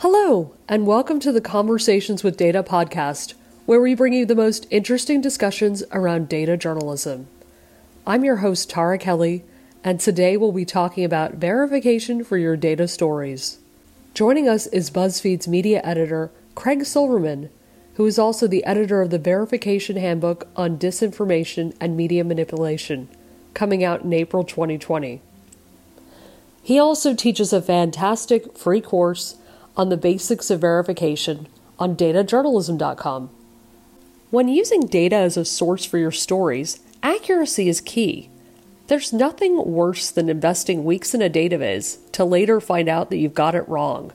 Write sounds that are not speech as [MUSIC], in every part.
Hello, and welcome to the Conversations with Data podcast, where we bring you the most interesting discussions around data journalism. I'm your host, Tara Kelly, and today we'll be talking about verification for your data stories. Joining us is BuzzFeed's media editor, Craig Silverman, who is also the editor of the Verification Handbook on Disinformation and Media Manipulation, coming out in April 2020. He also teaches a fantastic free course on the basics of verification on datajournalism.com. When using data as a source for your stories, accuracy is key. There's nothing worse than investing weeks in a database to later find out that you've got it wrong.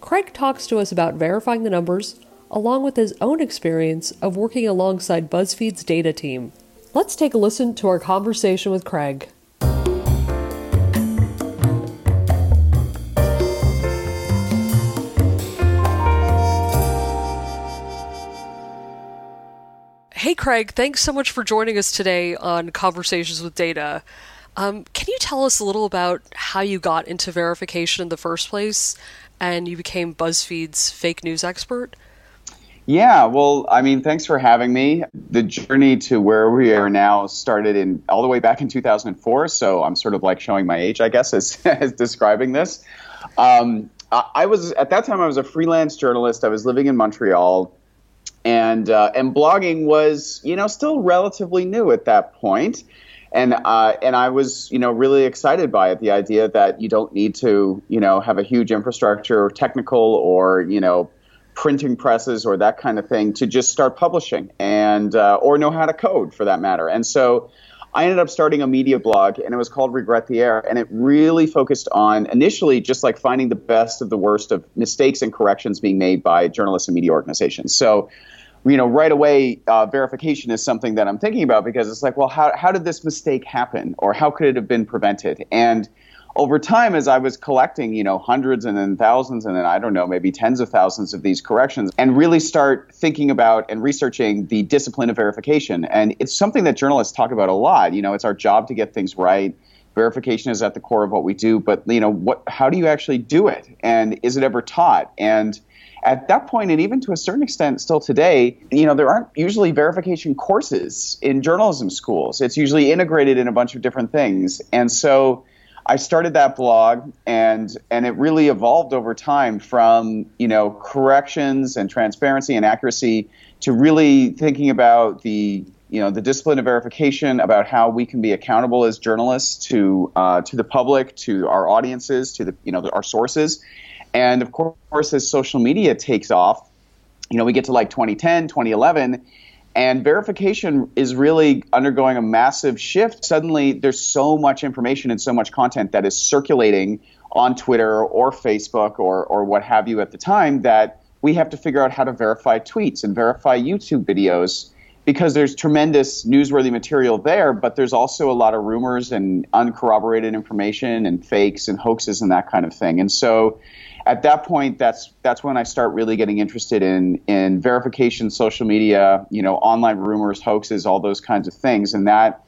Craig talks to us about verifying the numbers, along with his own experience of working alongside BuzzFeed's data team. Let's take a listen to our conversation with Craig. Hey, Craig, thanks so much for joining us today on Conversations with Data. Um, can you tell us a little about how you got into verification in the first place and you became BuzzFeed's fake news expert? Yeah, well, I mean, thanks for having me. The journey to where we are now started in all the way back in 2004. So I'm sort of like showing my age, I guess, as, [LAUGHS] as describing this. Um, I was at that time I was a freelance journalist. I was living in Montreal, and uh, and blogging was you know still relatively new at that point and uh, and I was you know really excited by it. The idea that you don't need to you know have a huge infrastructure, or technical, or you know printing presses or that kind of thing to just start publishing and uh, or know how to code for that matter. And so I ended up starting a media blog and it was called Regret the Error, and it really focused on initially just like finding the best of the worst of mistakes and corrections being made by journalists and media organizations. So you know, right away, uh, verification is something that I'm thinking about because it's like, well, how, how did this mistake happen or how could it have been prevented? And over time, as I was collecting, you know, hundreds and then thousands and then I don't know, maybe tens of thousands of these corrections, and really start thinking about and researching the discipline of verification. And it's something that journalists talk about a lot. You know, it's our job to get things right. Verification is at the core of what we do, but you know, what? How do you actually do it? And is it ever taught? And at that point, and even to a certain extent still today, you know, there aren't usually verification courses in journalism schools. It's usually integrated in a bunch of different things. And so I started that blog and and it really evolved over time from, you know, corrections and transparency and accuracy to really thinking about the you know the discipline of verification about how we can be accountable as journalists to uh, to the public, to our audiences, to the you know our sources, and of course, as social media takes off, you know, we get to like 2010, 2011, and verification is really undergoing a massive shift. Suddenly, there's so much information and so much content that is circulating on Twitter or Facebook or, or what have you at the time that we have to figure out how to verify tweets and verify YouTube videos because there's tremendous newsworthy material there, but there's also a lot of rumors and uncorroborated information and fakes and hoaxes and that kind of thing. And so at that point, that's that's when I start really getting interested in in verification, social media, you know, online rumors, hoaxes, all those kinds of things, and that.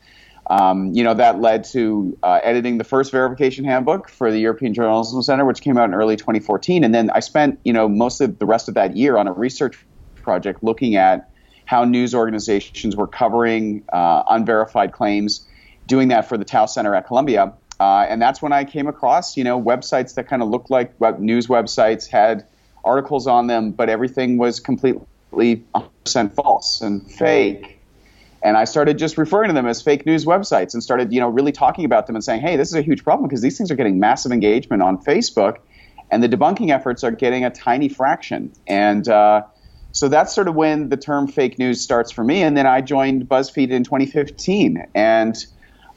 Um, you know that led to uh, editing the first verification handbook for the European Journalism Center, which came out in early 2014. And then I spent you know most of the rest of that year on a research project looking at how news organizations were covering uh, unverified claims, doing that for the Tow Center at Columbia. Uh, and that's when I came across, you know, websites that kind of looked like web, news websites, had articles on them, but everything was completely 100% false and fake. And I started just referring to them as fake news websites and started, you know, really talking about them and saying, hey, this is a huge problem because these things are getting massive engagement on Facebook, and the debunking efforts are getting a tiny fraction. And uh, so that's sort of when the term fake news starts for me. And then I joined BuzzFeed in 2015, and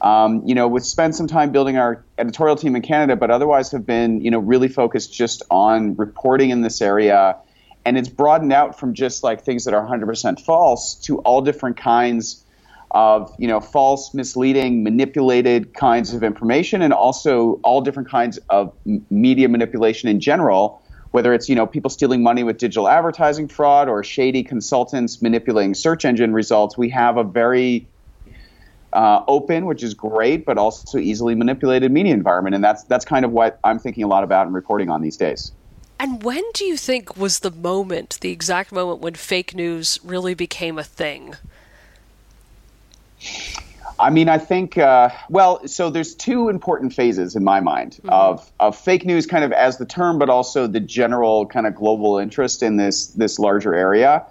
um, you know, we spent some time building our editorial team in Canada, but otherwise have been, you know, really focused just on reporting in this area. And it's broadened out from just like things that are 100% false to all different kinds of, you know, false, misleading, manipulated kinds of information, and also all different kinds of media manipulation in general. Whether it's you know people stealing money with digital advertising fraud or shady consultants manipulating search engine results, we have a very uh, open, which is great, but also easily manipulated media environment, and that's that's kind of what I'm thinking a lot about and reporting on these days. And when do you think was the moment, the exact moment when fake news really became a thing? I mean, I think, uh, well, so there's two important phases in my mind mm-hmm. of, of fake news kind of as the term, but also the general kind of global interest in this, this larger area.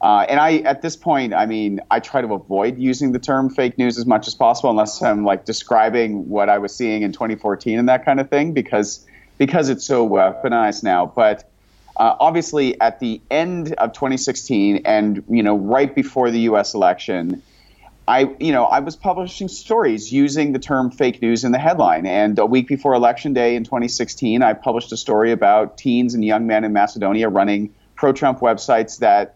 Uh, and I, at this point, I mean, I try to avoid using the term fake news as much as possible, unless I'm like describing what I was seeing in 2014 and that kind of thing, because because it's so weaponized now. But uh, obviously, at the end of 2016, and you know, right before the U.S. election, I, you know, I was publishing stories using the term fake news in the headline. And a week before Election Day in 2016, I published a story about teens and young men in Macedonia running pro-Trump websites that,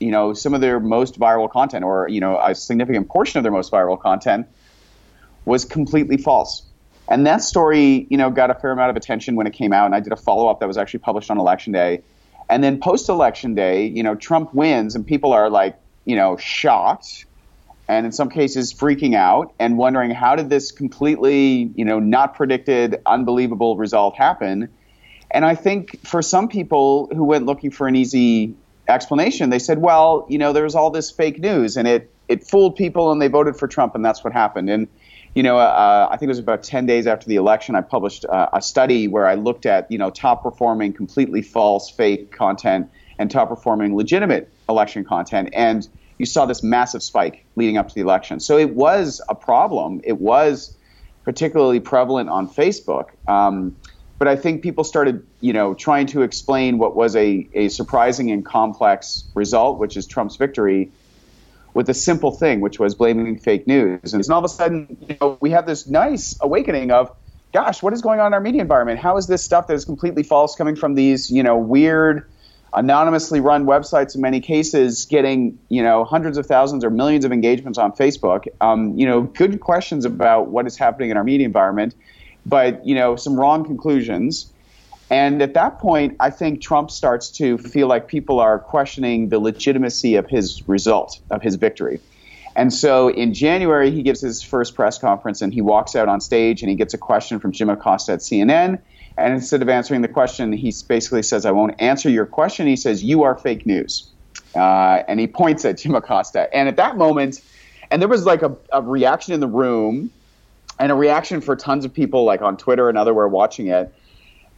you know, some of their most viral content, or you know, a significant portion of their most viral content, was completely false. And that story, you know, got a fair amount of attention when it came out. And I did a follow-up that was actually published on Election Day. And then post-election day, you know, Trump wins, and people are like, you know, shocked and in some cases freaking out and wondering how did this completely, you know, not predicted, unbelievable result happen. And I think for some people who went looking for an easy explanation, they said, well, you know, there was all this fake news and it it fooled people and they voted for Trump and that's what happened. And you know, uh, I think it was about 10 days after the election, I published uh, a study where I looked at, you know, top performing completely false, fake content and top performing legitimate election content. And you saw this massive spike leading up to the election. So it was a problem. It was particularly prevalent on Facebook. Um, but I think people started, you know, trying to explain what was a, a surprising and complex result, which is Trump's victory, with a simple thing, which was blaming fake news. And all of a sudden, you know, we have this nice awakening of, gosh, what is going on in our media environment? How is this stuff that is completely false coming from these, you know, weird anonymously run websites in many cases getting you know hundreds of thousands or millions of engagements on facebook um, you know good questions about what is happening in our media environment but you know some wrong conclusions and at that point i think trump starts to feel like people are questioning the legitimacy of his result of his victory and so in January, he gives his first press conference and he walks out on stage and he gets a question from Jim Acosta at CNN. And instead of answering the question, he basically says, I won't answer your question. He says, You are fake news. Uh, and he points at Jim Acosta. And at that moment, and there was like a, a reaction in the room and a reaction for tons of people, like on Twitter and otherwhere watching it.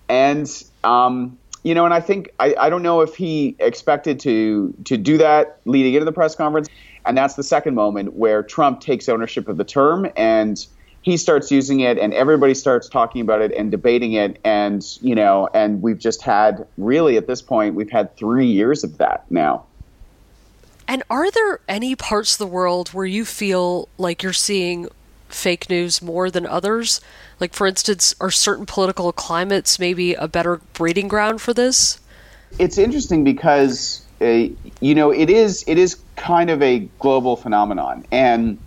And, um, you know, and I think I, I don't know if he expected to to do that leading into the press conference. And that's the second moment where Trump takes ownership of the term and he starts using it and everybody starts talking about it and debating it and you know and we've just had really at this point we've had three years of that now and are there any parts of the world where you feel like you're seeing fake news more than others. Like for instance are certain political climates maybe a better breeding ground for this? It's interesting because uh, you know it is it is kind of a global phenomenon. And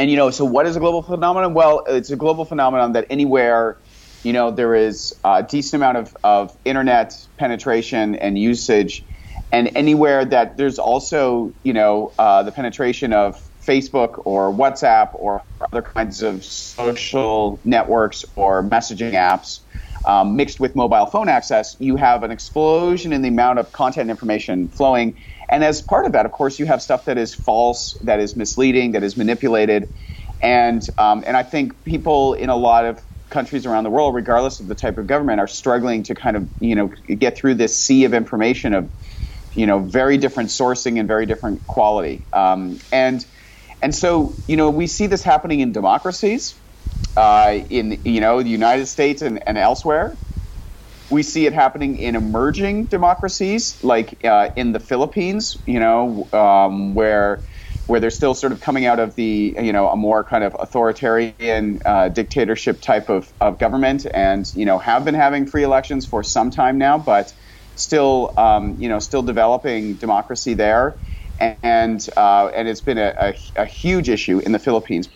and you know, so what is a global phenomenon? Well, it's a global phenomenon that anywhere, you know, there is a decent amount of, of internet penetration and usage, and anywhere that there's also, you know, uh, the penetration of Facebook or WhatsApp or other kinds of social networks or messaging apps. Um, mixed with mobile phone access, you have an explosion in the amount of content information flowing and as part of that, of course, you have stuff that is false, that is misleading, that is manipulated. And, um, and I think people in a lot of countries around the world, regardless of the type of government, are struggling to kind of, you know, get through this sea of information of, you know, very different sourcing and very different quality. Um, and, and so, you know, we see this happening in democracies, uh, in, you know, the United States and, and elsewhere. We see it happening in emerging democracies, like uh, in the Philippines, you know, um, where where they're still sort of coming out of the you know a more kind of authoritarian uh, dictatorship type of, of government, and you know have been having free elections for some time now, but still um, you know still developing democracy there, and uh, and it's been a, a, a huge issue in the Philippines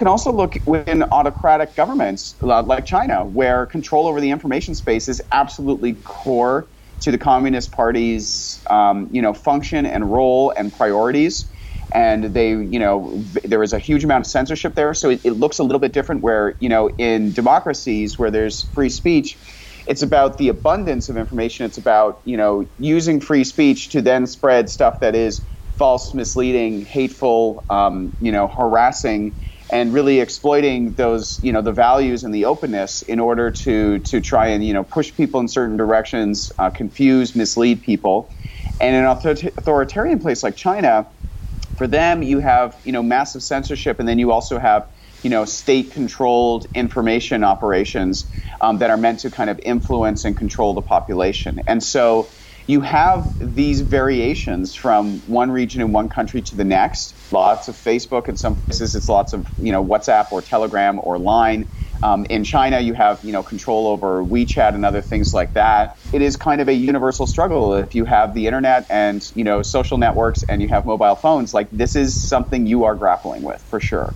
You can also look within autocratic governments uh, like China, where control over the information space is absolutely core to the Communist Party's um, you know function and role and priorities. And they, you know, there is a huge amount of censorship there, so it, it looks a little bit different. Where you know, in democracies where there's free speech, it's about the abundance of information. It's about you know using free speech to then spread stuff that is false, misleading, hateful, um, you know, harassing, and really exploiting those you know the values and the openness in order to to try and you know push people in certain directions, uh, confuse, mislead people. And in an authoritarian place like China, for them you have you know massive censorship, and then you also have you know, state-controlled information operations um, that are meant to kind of influence and control the population. And so you have these variations from one region in one country to the next. Lots of Facebook in some places. It's lots of you know WhatsApp or Telegram or Line. Um, in China, you have you know control over WeChat and other things like that. It is kind of a universal struggle. If you have the internet and you know social networks and you have mobile phones, like this is something you are grappling with for sure.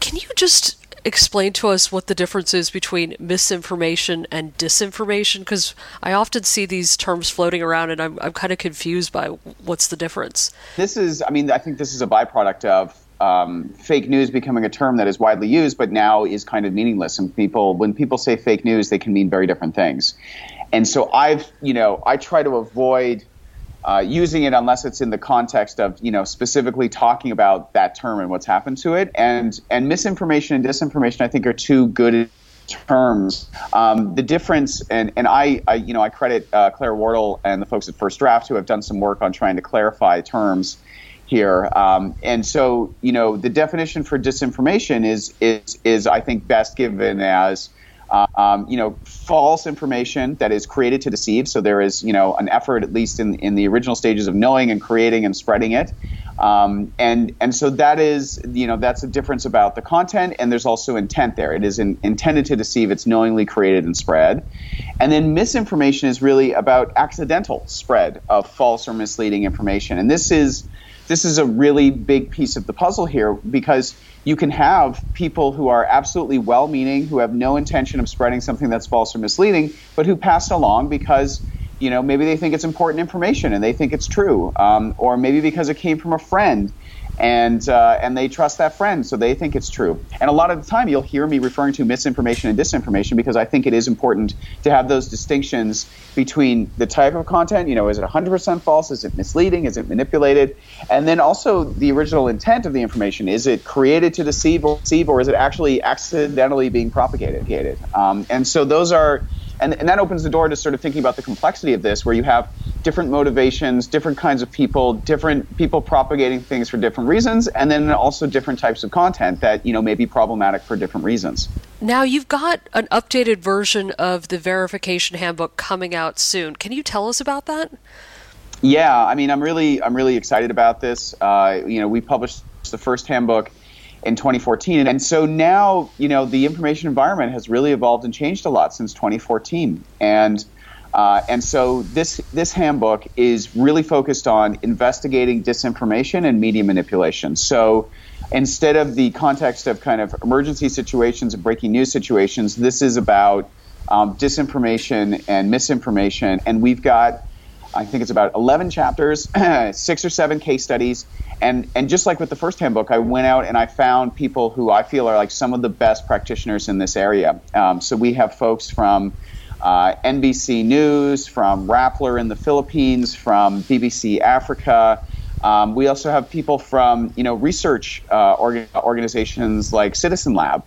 Can you just explain to us what the difference is between misinformation and disinformation? Because I often see these terms floating around and I'm, I'm kind of confused by what's the difference. This is, I mean, I think this is a byproduct of um, fake news becoming a term that is widely used, but now is kind of meaningless. And people, when people say fake news, they can mean very different things. And so I've, you know, I try to avoid uh, using it unless it's in the context of you know specifically talking about that term and what's happened to it. And and misinformation and disinformation, I think, are two good terms. Um, the difference, and and I, I, you know I credit uh, Claire Wardle and the folks at First Draft who have done some work on trying to clarify terms here. Um, and so you know the definition for disinformation is is is I think best given as um, you know, false information that is created to deceive. So there is, you know, an effort, at least in, in the original stages of knowing and creating and spreading it. Um, and and so that is, you know, that's a difference about the content, and there's also intent there. It is in, intended to deceive. It's knowingly created and spread. And then misinformation is really about accidental spread of false or misleading information. And this is this is a really big piece of the puzzle here because you can have people who are absolutely well meaning, who have no intention of spreading something that's false or misleading, but who pass along because you know maybe they think it's important information and they think it's true um, or maybe because it came from a friend and uh, and they trust that friend, so they think it's true. And a lot of the time, you'll hear me referring to misinformation and disinformation because I think it is important to have those distinctions between the type of content. You know, is it 100% false? Is it misleading? Is it manipulated? And then also the original intent of the information. Is it created to deceive or deceive, or is it actually accidentally being propagated? Um, and so those are and, and that opens the door to sort of thinking about the complexity of this, where you have different motivations, different kinds of people, different people propagating things for different reasons, and then also different types of content that you know may be problematic for different reasons. Now you've got an updated version of the verification handbook coming out soon. Can you tell us about that? Yeah, I mean, I'm really I'm really excited about this. Uh, you know, we published the first handbook in 2014. And so now, you know, the information environment has really evolved and changed a lot since 2014. And uh, and so this this handbook is really focused on investigating disinformation and media manipulation. So instead of the context of kind of emergency situations and breaking news situations, this is about um, disinformation and misinformation. And we've got I think it's about 11 chapters, [CLEARS THROAT] six or seven case studies. And, and just like with the first handbook, I went out and I found people who I feel are like some of the best practitioners in this area. Um, so we have folks from uh, NBC News, from Rappler in the Philippines, from BBC Africa. Um, we also have people from you know research uh, orga- organizations like Citizen Lab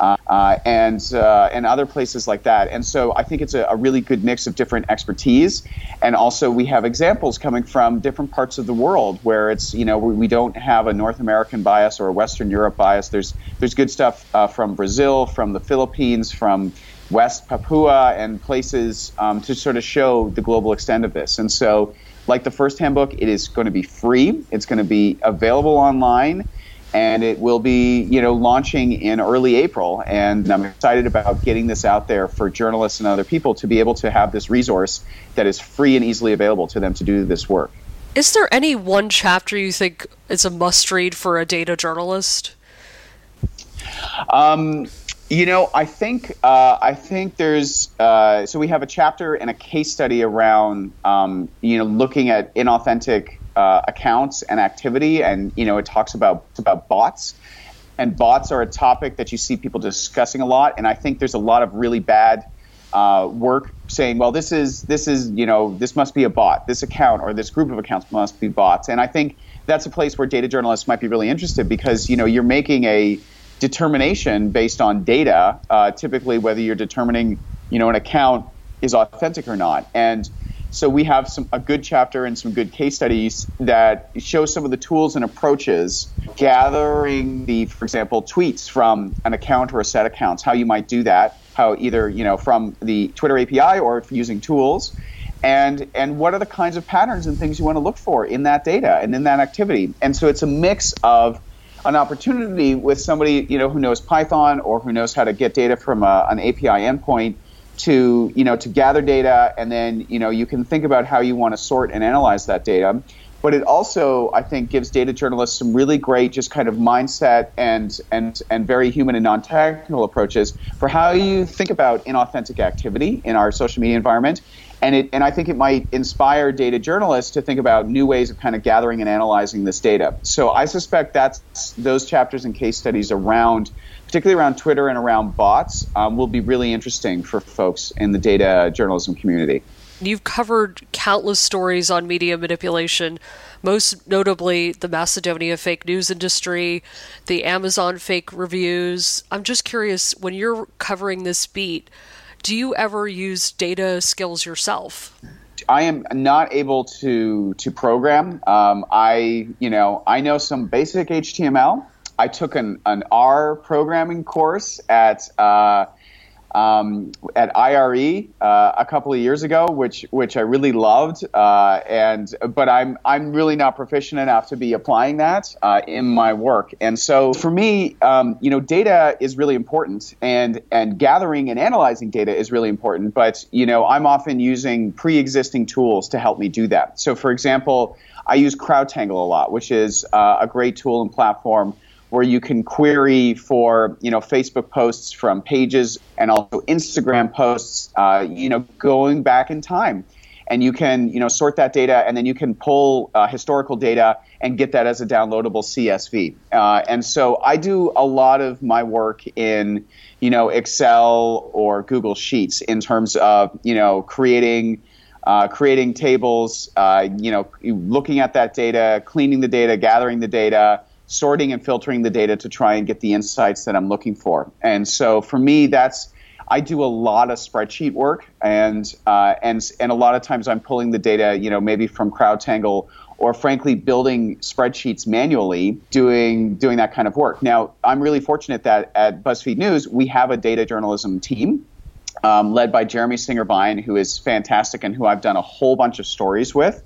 uh, and uh, and other places like that. And so I think it's a, a, really good mix of different expertise, and also we have examples coming from different parts of the world where it's you know we, we don't have a North American bias or a Western Europe bias. There's there's good stuff uh, from Brazil, from the Philippines, from West Papua, and places um, to sort of show the global extent of this. And so. Like the first handbook, it is going to be free. It's going to be available online and it will be you know launching in early April. And I'm excited about getting this out there for journalists and other people to be able to have this resource that is free and easily available to them to do this work. Is there any one chapter you think is a must read for a data journalist? Um, you know, I think uh, I think there's uh, so we have a chapter and a case study around um, you know looking at inauthentic uh, accounts and activity, and you know it talks about about bots, and bots are a topic that you see people discussing a lot, and I think there's a lot of really bad uh, work saying, well, this is this is you know this must be a bot, this account or this group of accounts must be bots, and I think that's a place where data journalists might be really interested because you know you're making a determination based on data, uh, typically whether you're determining you know an account is authentic or not, and so we have some a good chapter and some good case studies that show some of the tools and approaches gathering the, for example, tweets from an account or a set of accounts, how you might do that, how either you know from the Twitter API or using tools, and and what are the kinds of patterns and things you want to look for in that data and in that activity. And so it's a mix of an opportunity with somebody you know who knows Python or who knows how to get data from uh, a, an API endpoint to you know to gather data and then you know you can think about how you want to sort and analyze that data but it also i think gives data journalists some really great just kind of mindset and and and very human and non-technical approaches for how you think about inauthentic activity in our social media environment and it and I think it might inspire data journalists to think about new ways of kind of gathering and analyzing this data. So I suspect that's those chapters and case studies around particularly around Twitter and around bots, um, will be really interesting for folks in the data journalism community. You've covered countless stories on media manipulation, most notably the Macedonia fake news industry, the Amazon fake reviews. I'm just curious, when you're covering this beat, do you ever use data skills yourself? I am not able to to program. Um, I you know I know some basic HTML. I took an, an R programming course at uh, um, at IRE uh, a couple of years ago, which which I really loved, uh, and but I'm I'm really not proficient enough to be applying that uh, in my work. And so for me, um, you know, data is really important, and and gathering and analyzing data is really important. But you know, I'm often using pre-existing tools to help me do that. So for example, I use CrowdTangle a lot, which is uh, a great tool and platform where you can query for you know Facebook posts from pages and also Instagram posts, uh, you know, going back in time, and you can you know sort that data and then you can pull uh, historical data and get that as a downloadable CSV. Uh, and so I do a lot of my work in you know Excel or Google Sheets in terms of you know creating. Uh, creating tables, uh, you know, looking at that data, cleaning the data, gathering the data, sorting and filtering the data to try and get the insights that I'm looking for. And so for me, that's I do a lot of spreadsheet work, and uh, and and a lot of times I'm pulling the data, you know, maybe from CrowdTangle or frankly building spreadsheets manually, doing doing that kind of work. Now, I'm really fortunate that at BuzzFeed News we have a data journalism team. Um, led by Jeremy Singer-Vine, who is fantastic and who I've done a whole bunch of stories with.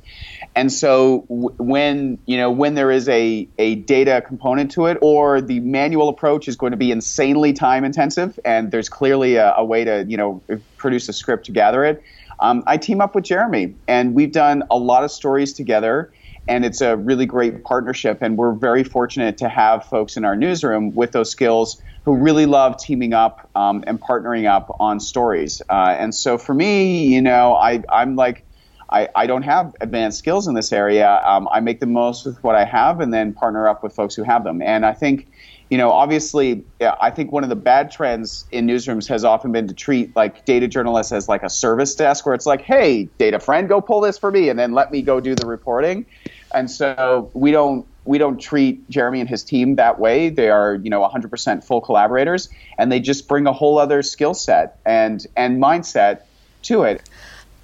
And so w- when you know when there is a, a data component to it, or the manual approach is going to be insanely time intensive, and there's clearly a, a way to you know produce a script to gather it, um, I team up with Jeremy, and we've done a lot of stories together. And it's a really great partnership, and we're very fortunate to have folks in our newsroom with those skills who really love teaming up um, and partnering up on stories. Uh, and so for me, you know, I, I'm like I, I don't have advanced skills in this area. Um, I make the most with what I have and then partner up with folks who have them. And I think, you know, obviously, I think one of the bad trends in newsrooms has often been to treat like data journalists as like a service desk where it's like, hey, data friend, go pull this for me and then let me go do the reporting. And so we don't we don't treat Jeremy and his team that way. They are, you know, 100% full collaborators, and they just bring a whole other skill set and and mindset to it.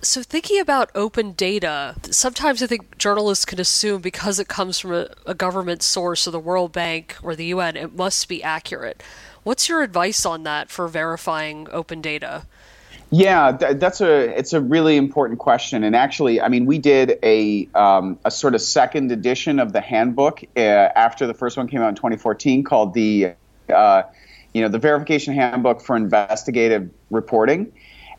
So, thinking about open data, sometimes I think journalists can assume because it comes from a, a, government source or the World Bank or the UN, it must be accurate. What's your advice on that for verifying open data? Yeah, th- that's a it's a really important question, and actually, I mean, we did a um, a sort of second edition of the handbook uh, after the first one came out in 2014, called the uh, you know the verification handbook for investigative reporting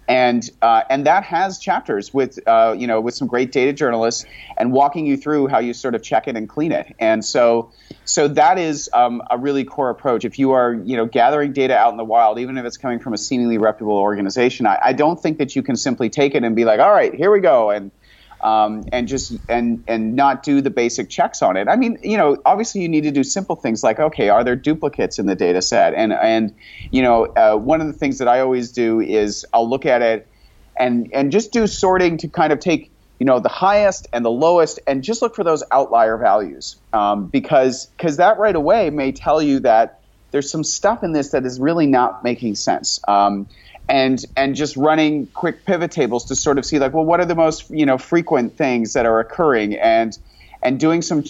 and uh, and that has chapters with uh, you know with some great data journalists and walking you through how you sort of check it and clean it. And so so that is um, a really core approach. If you are you know gathering data out in the wild, even if it's coming from a seemingly reputable organization, I, I don't think that you can simply take it and be like, all right, here we go, and um, and just and and not do the basic checks on it. I mean, you know, obviously you need to do simple things like, okay, are there duplicates in the data set? And and you know, uh, one of the things that I always do is I'll look at it and and just do sorting to kind of take you know the highest and the lowest and just look for those outlier values um, because because that right away may tell you that there's some stuff in this that is really not making sense. Um, and and just running quick pivot tables to sort of see like well what are the most you know frequent things that are occurring and and doing some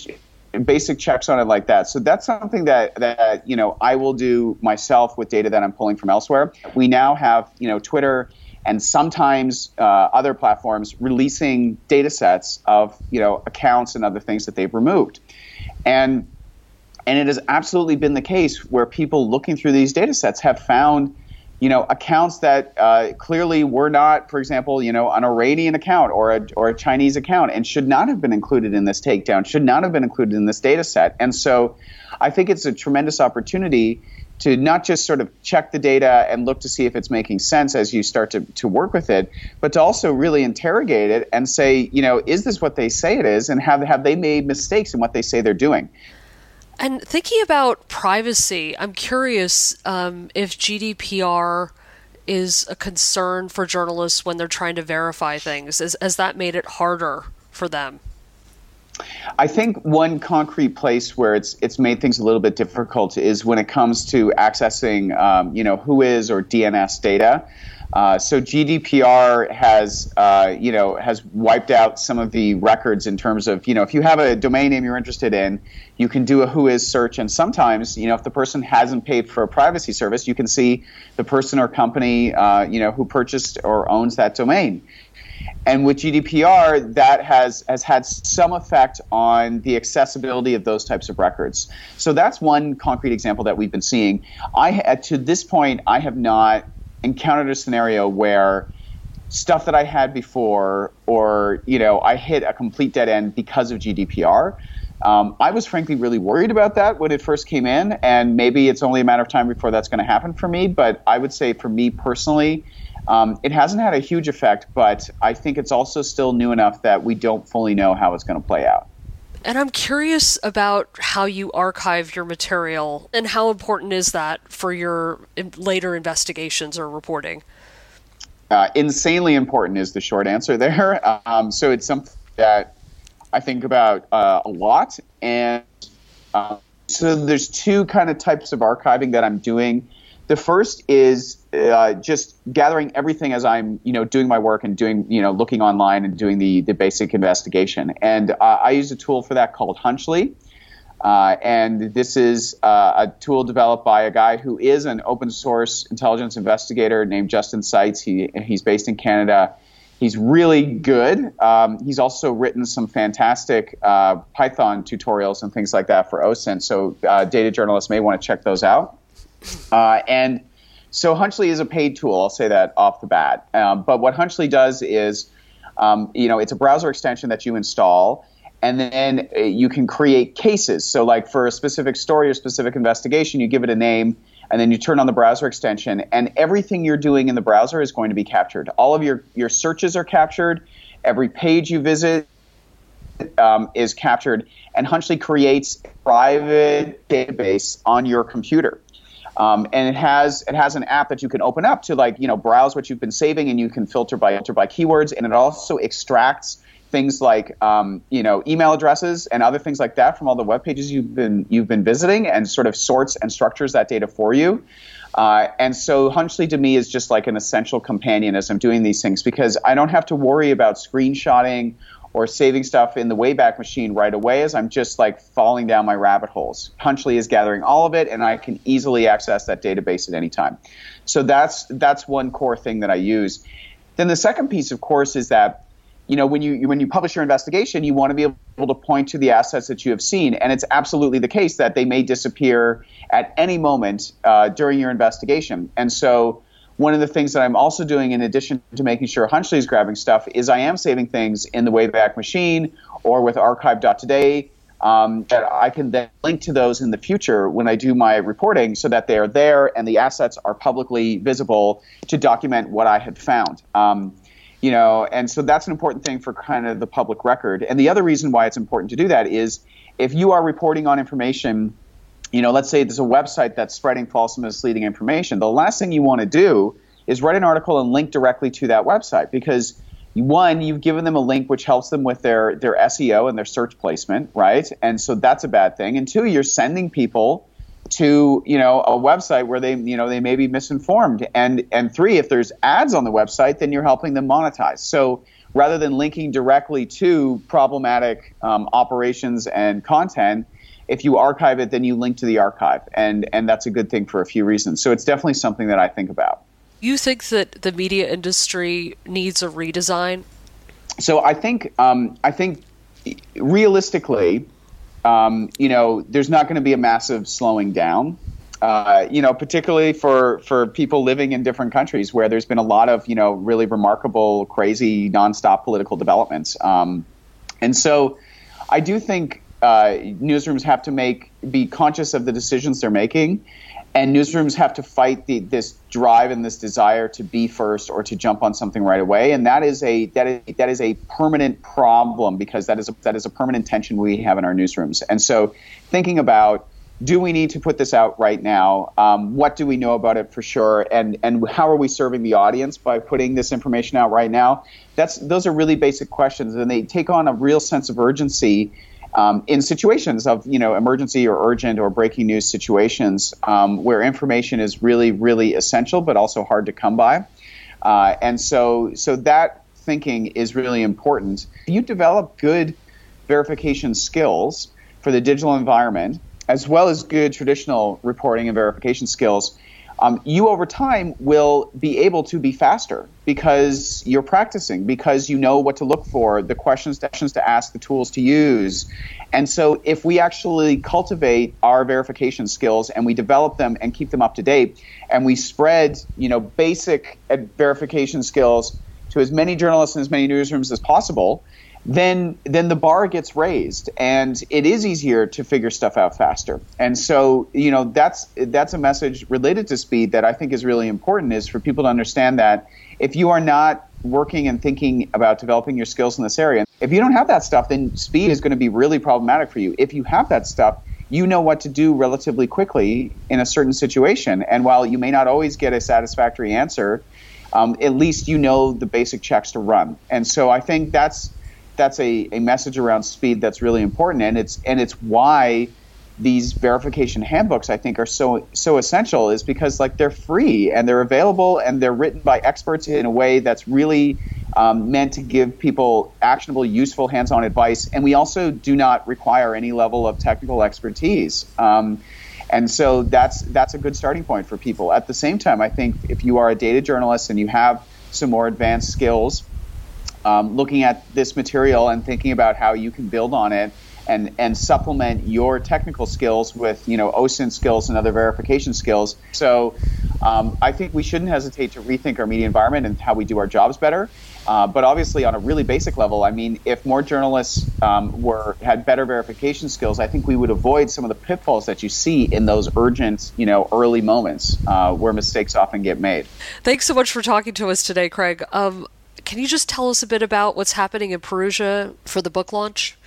basic checks on it like that. So that's something that that you know I will do myself with data that I'm pulling from elsewhere. We now have you know Twitter and sometimes uh, other platforms releasing data sets of you know accounts and other things that they've removed. And and it has absolutely been the case where people looking through these data sets have found you know, accounts that uh, clearly were not, for example, you know, an Iranian account or a, or a Chinese account and should not have been included in this takedown, should not have been included in this data set. And so I think it's a tremendous opportunity to not just sort of check the data and look to see if it's making sense as you start to, to work with it, but to also really interrogate it and say, you know, is this what they say it is? And have, have they made mistakes in what they say they're doing? And thinking about privacy, I'm curious um, if GDPR is a concern for journalists when they're trying to verify things. Has, has that made it harder for them? I think one concrete place where it's it's made things a little bit difficult is when it comes to accessing, um, you know, WHOIS or DNS data. Uh, so GDPR has, uh, you know, has wiped out some of the records in terms of, you know, if you have a domain name you're interested in, you can do a WHOIS search, and sometimes, you know, if the person hasn't paid for a privacy service, you can see the person or company, uh, you know, who purchased or owns that domain. And with GDPR, that has has had some effect on the accessibility of those types of records. So that's one concrete example that we've been seeing. I to this point, I have not encountered a scenario where stuff that I had before, or you know, I hit a complete dead end because of GDPR. Um, I was frankly really worried about that when it first came in, and maybe it's only a matter of time before that's going to happen for me. But I would say for me personally, um, it hasn't had a huge effect, but I think it's also still new enough that we don't fully know how it's going to play out. And I'm curious about how you archive your material and how important is that for your later investigations or reporting? Uh, insanely important is the short answer there. [LAUGHS] Um, so it's something that I think about uh, a lot. And uh, so there's two kind of types of archiving that I'm doing. The first is uh, just gathering everything as I'm, you know, doing my work and doing, you know, looking online and doing the the basic investigation. And uh, I use a tool for that called Hunchly. Uh, and this is uh, a tool developed by a guy who is an open source intelligence investigator named Justin Seitz. He, he's based in Canada. He's really good. Um, he's also written some fantastic uh, Python tutorials and things like that for OSINT. So uh, data journalists may want to check those out. And so Hunchly is a paid tool. I'll say that off the bat. Um, but what Hunchly does is, um, you know, it's a browser extension that you install, and then uh, you can create cases. So, like for a specific story or specific investigation, you give it a name, and then you turn on the browser extension, and everything you're doing in the browser is going to be captured. All of your your searches are captured. Every page you visit um, is captured, and Hunchly creates a private database on your computer. Um, and it has it has an app that you can open up to like you know browse what you've been saving and you can filter by filter by keywords and it also extracts things like um, you know email addresses and other things like that from all the web pages you've been you've been visiting and sort of sorts and structures that data for you. Uh, and so Hunchly to me is just like an essential companion as I'm doing these things because I don't have to worry about screenshotting or saving stuff in the Wayback Machine right away as I'm just like falling down my rabbit holes. Hunchly is gathering all of it, and I can easily access that database at any time. So that's that's one core thing that I use. Then the second piece, of course, is that you know when you when you publish your investigation, you want to be able to point to the assets that you have seen, and it's absolutely the case that they may disappear at any moment uh, during your investigation, and so one of the things that I'm also doing, in addition to making sure Hunchly is grabbing stuff, is I am saving things in the Wayback Machine or with archive.today um, that I can then link to those in the future when I do my reporting so that they are there and the assets are publicly visible to document what I had found. Um, you know, and so that's an important thing for kind of the public record. And the other reason why it's important to do that is if you are reporting on information, you know, let's say there's a website that's spreading false and misleading information, the last thing you want to do is write an article and link directly to that website because one, you've given them a link which helps them with their their SEO and their search placement, right? And so that's a bad thing. And two, you're sending people to you know a website where they you know they may be misinformed and and three if there's ads on the website then you're helping them monetize so rather than linking directly to problematic um, operations and content if you archive it then you link to the archive and and that's a good thing for a few reasons so it's definitely something that i think about you think that the media industry needs a redesign so i think um, i think realistically um, you know, there's not going to be a massive slowing down. Uh, you know, particularly for, for people living in different countries where there's been a lot of, you know, really remarkable, crazy, nonstop political developments. Um, and so I do think uh, newsrooms have to make be conscious of the decisions they're making. And newsrooms have to fight the, this drive and this desire to be first or to jump on something right away. And that is a that is that is a permanent problem because that is a, that is a permanent tension we have in our newsrooms. And so thinking about do we need to put this out right now? Um, what do we know about it for sure? And and how are we serving the audience by putting this information out right now? That's those are really basic questions. And they take on a real sense of urgency um, in situations of you know emergency or urgent or breaking news situations um, where information is really really essential but also hard to come by. Uh, and so so that thinking is really important. You develop good verification skills for the digital environment as well as good traditional reporting and verification skills um, you over time will be able to be faster because you're practicing, because you know what to look for, the questions to ask, the tools to use. And so, if we actually cultivate our verification skills and we develop them and keep them up to date, and we spread, you know, basic verification skills to as many journalists and as many newsrooms as possible, then then the bar gets raised and it is easier to figure stuff out faster. And so, you know, that's that's a message related to speed that I think is really important is for people to understand that if you are not working and thinking about developing your skills in this area, if you don't have that stuff, then speed is going to be really problematic for you. If you have that stuff, you know what to do relatively quickly in a certain situation. And while you may not always get a satisfactory answer, um, at least you know the basic checks to run. And so I think that's that's a, a message around speed that's really important, and it's and it's why these verification handbooks I think are so so essential is because like they're free and they're available and they're written by experts in a way that's really um, meant to give people actionable, useful, hands-on advice. And we also do not require any level of technical expertise. Um, and so that's that's a good starting point for people. At the same time, I think if you are a data journalist and you have some more advanced skills, um, looking at this material and thinking about how you can build on it and, and supplement your technical skills with you know OSINT skills and other verification skills. So um, I think we shouldn't hesitate to rethink our media environment and how we do our jobs better. Uh, but obviously, on a really basic level, I mean, if more journalists um, were had better verification skills, I think we would avoid some of the pitfalls that you see in those urgent, you know, early moments uh, where mistakes often get made. Thanks so much for talking to us today, Craig. Um, can you just tell us a bit about what's happening in Perugia for the book launch?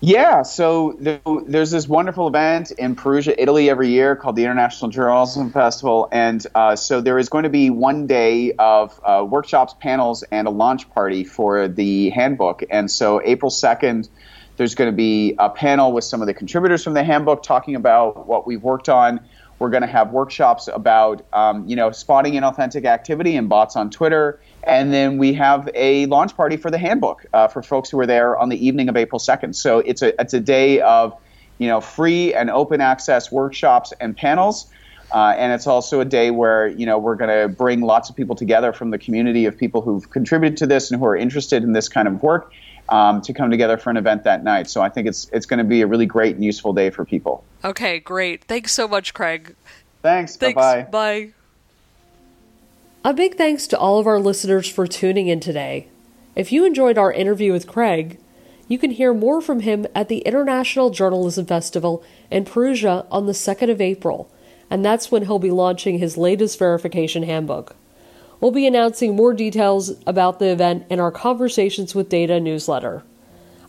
Yeah, so there's this wonderful event in Perugia, Italy, every year called the International Journalism Festival, and uh, so there is going to be one day of uh, workshops, panels, and a launch party for the handbook. And so April 2nd, there's going to be a panel with some of the contributors from the handbook talking about what we've worked on. We're going to have workshops about, um, you know, spotting inauthentic activity and bots on Twitter. And then we have a launch party for the handbook uh, for folks who are there on the evening of April 2nd. So it's a, it's a day of, you know, free and open access workshops and panels. Uh, and it's also a day where you know we're going to bring lots of people together from the community of people who've contributed to this and who are interested in this kind of work um, to come together for an event that night. So I think it's it's going to be a really great and useful day for people. Okay, great. Thanks so much, Craig. Thanks. Thanks. Bye-bye. Bye. A big thanks to all of our listeners for tuning in today. If you enjoyed our interview with Craig, you can hear more from him at the International Journalism Festival in Perugia on the 2nd of April, and that's when he'll be launching his latest verification handbook. We'll be announcing more details about the event in our Conversations with Data newsletter.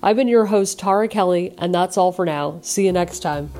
I've been your host, Tara Kelly, and that's all for now. See you next time.